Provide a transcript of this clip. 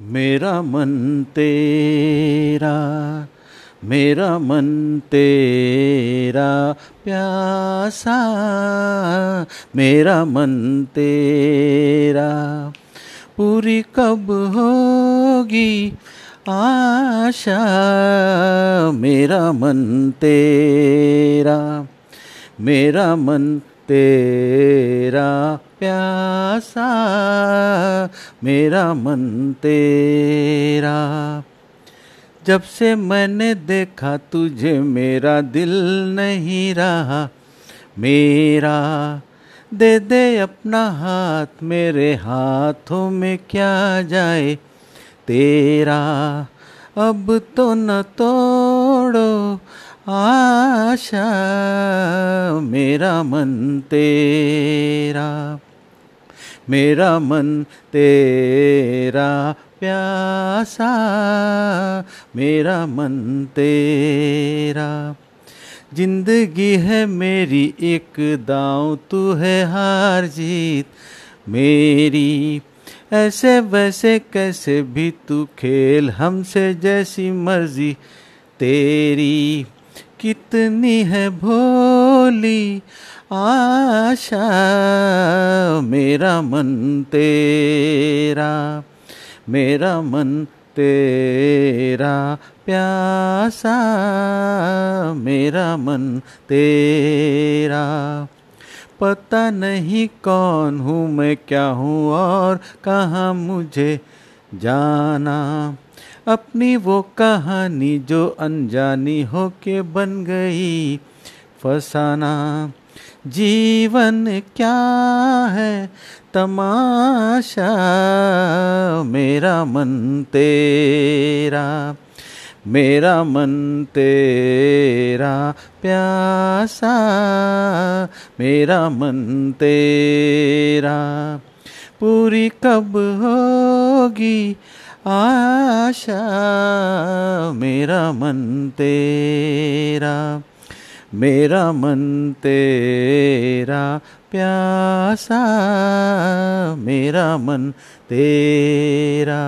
मेरा मन तेरा, मेरा मन तेरा प्यासा, मेरा मन तेरा। पूरी कब होगी आशा, मेरा मन तेरा, मेरा मन तेरा प्यासा, मेरा मन तेरा। जब से मैंने देखा तुझे, मेरा दिल नहीं रहा। मेरा, दे दे अपना हाथ, मेरे हाथों में क्या जाए। तेरा, अब तो न तोड़ो आशा, मेरा मन तेरा, मेरा मन तेरा प्यासा, मेरा मन तेरा। ज़िंदगी है मेरी, एक दांव तू है हार जीत मेरी। ऐसे वैसे कैसे भी तू खेल हमसे जैसी मर्ज़ी तेरी। कितनी है भोली आशा, मेरा मन तेरा, मेरा मन तेरा प्यासा, मेरा मन तेरा। पता नहीं कौन हूँ, मैं क्या हूँ और कहाँ मुझे जाना। अपनी वो कहानी जो अनजानी हो के बन गई। फसाना। जीवन क्या है? तमाशा। मेरा मन तेरा। मेरा मन तेरा प्यासा। मेरा मन तेरा। पूरी कब होगी? आशा मेरा मन तेरा मेरा मन तेरा प्यासा मेरा मन तेरा।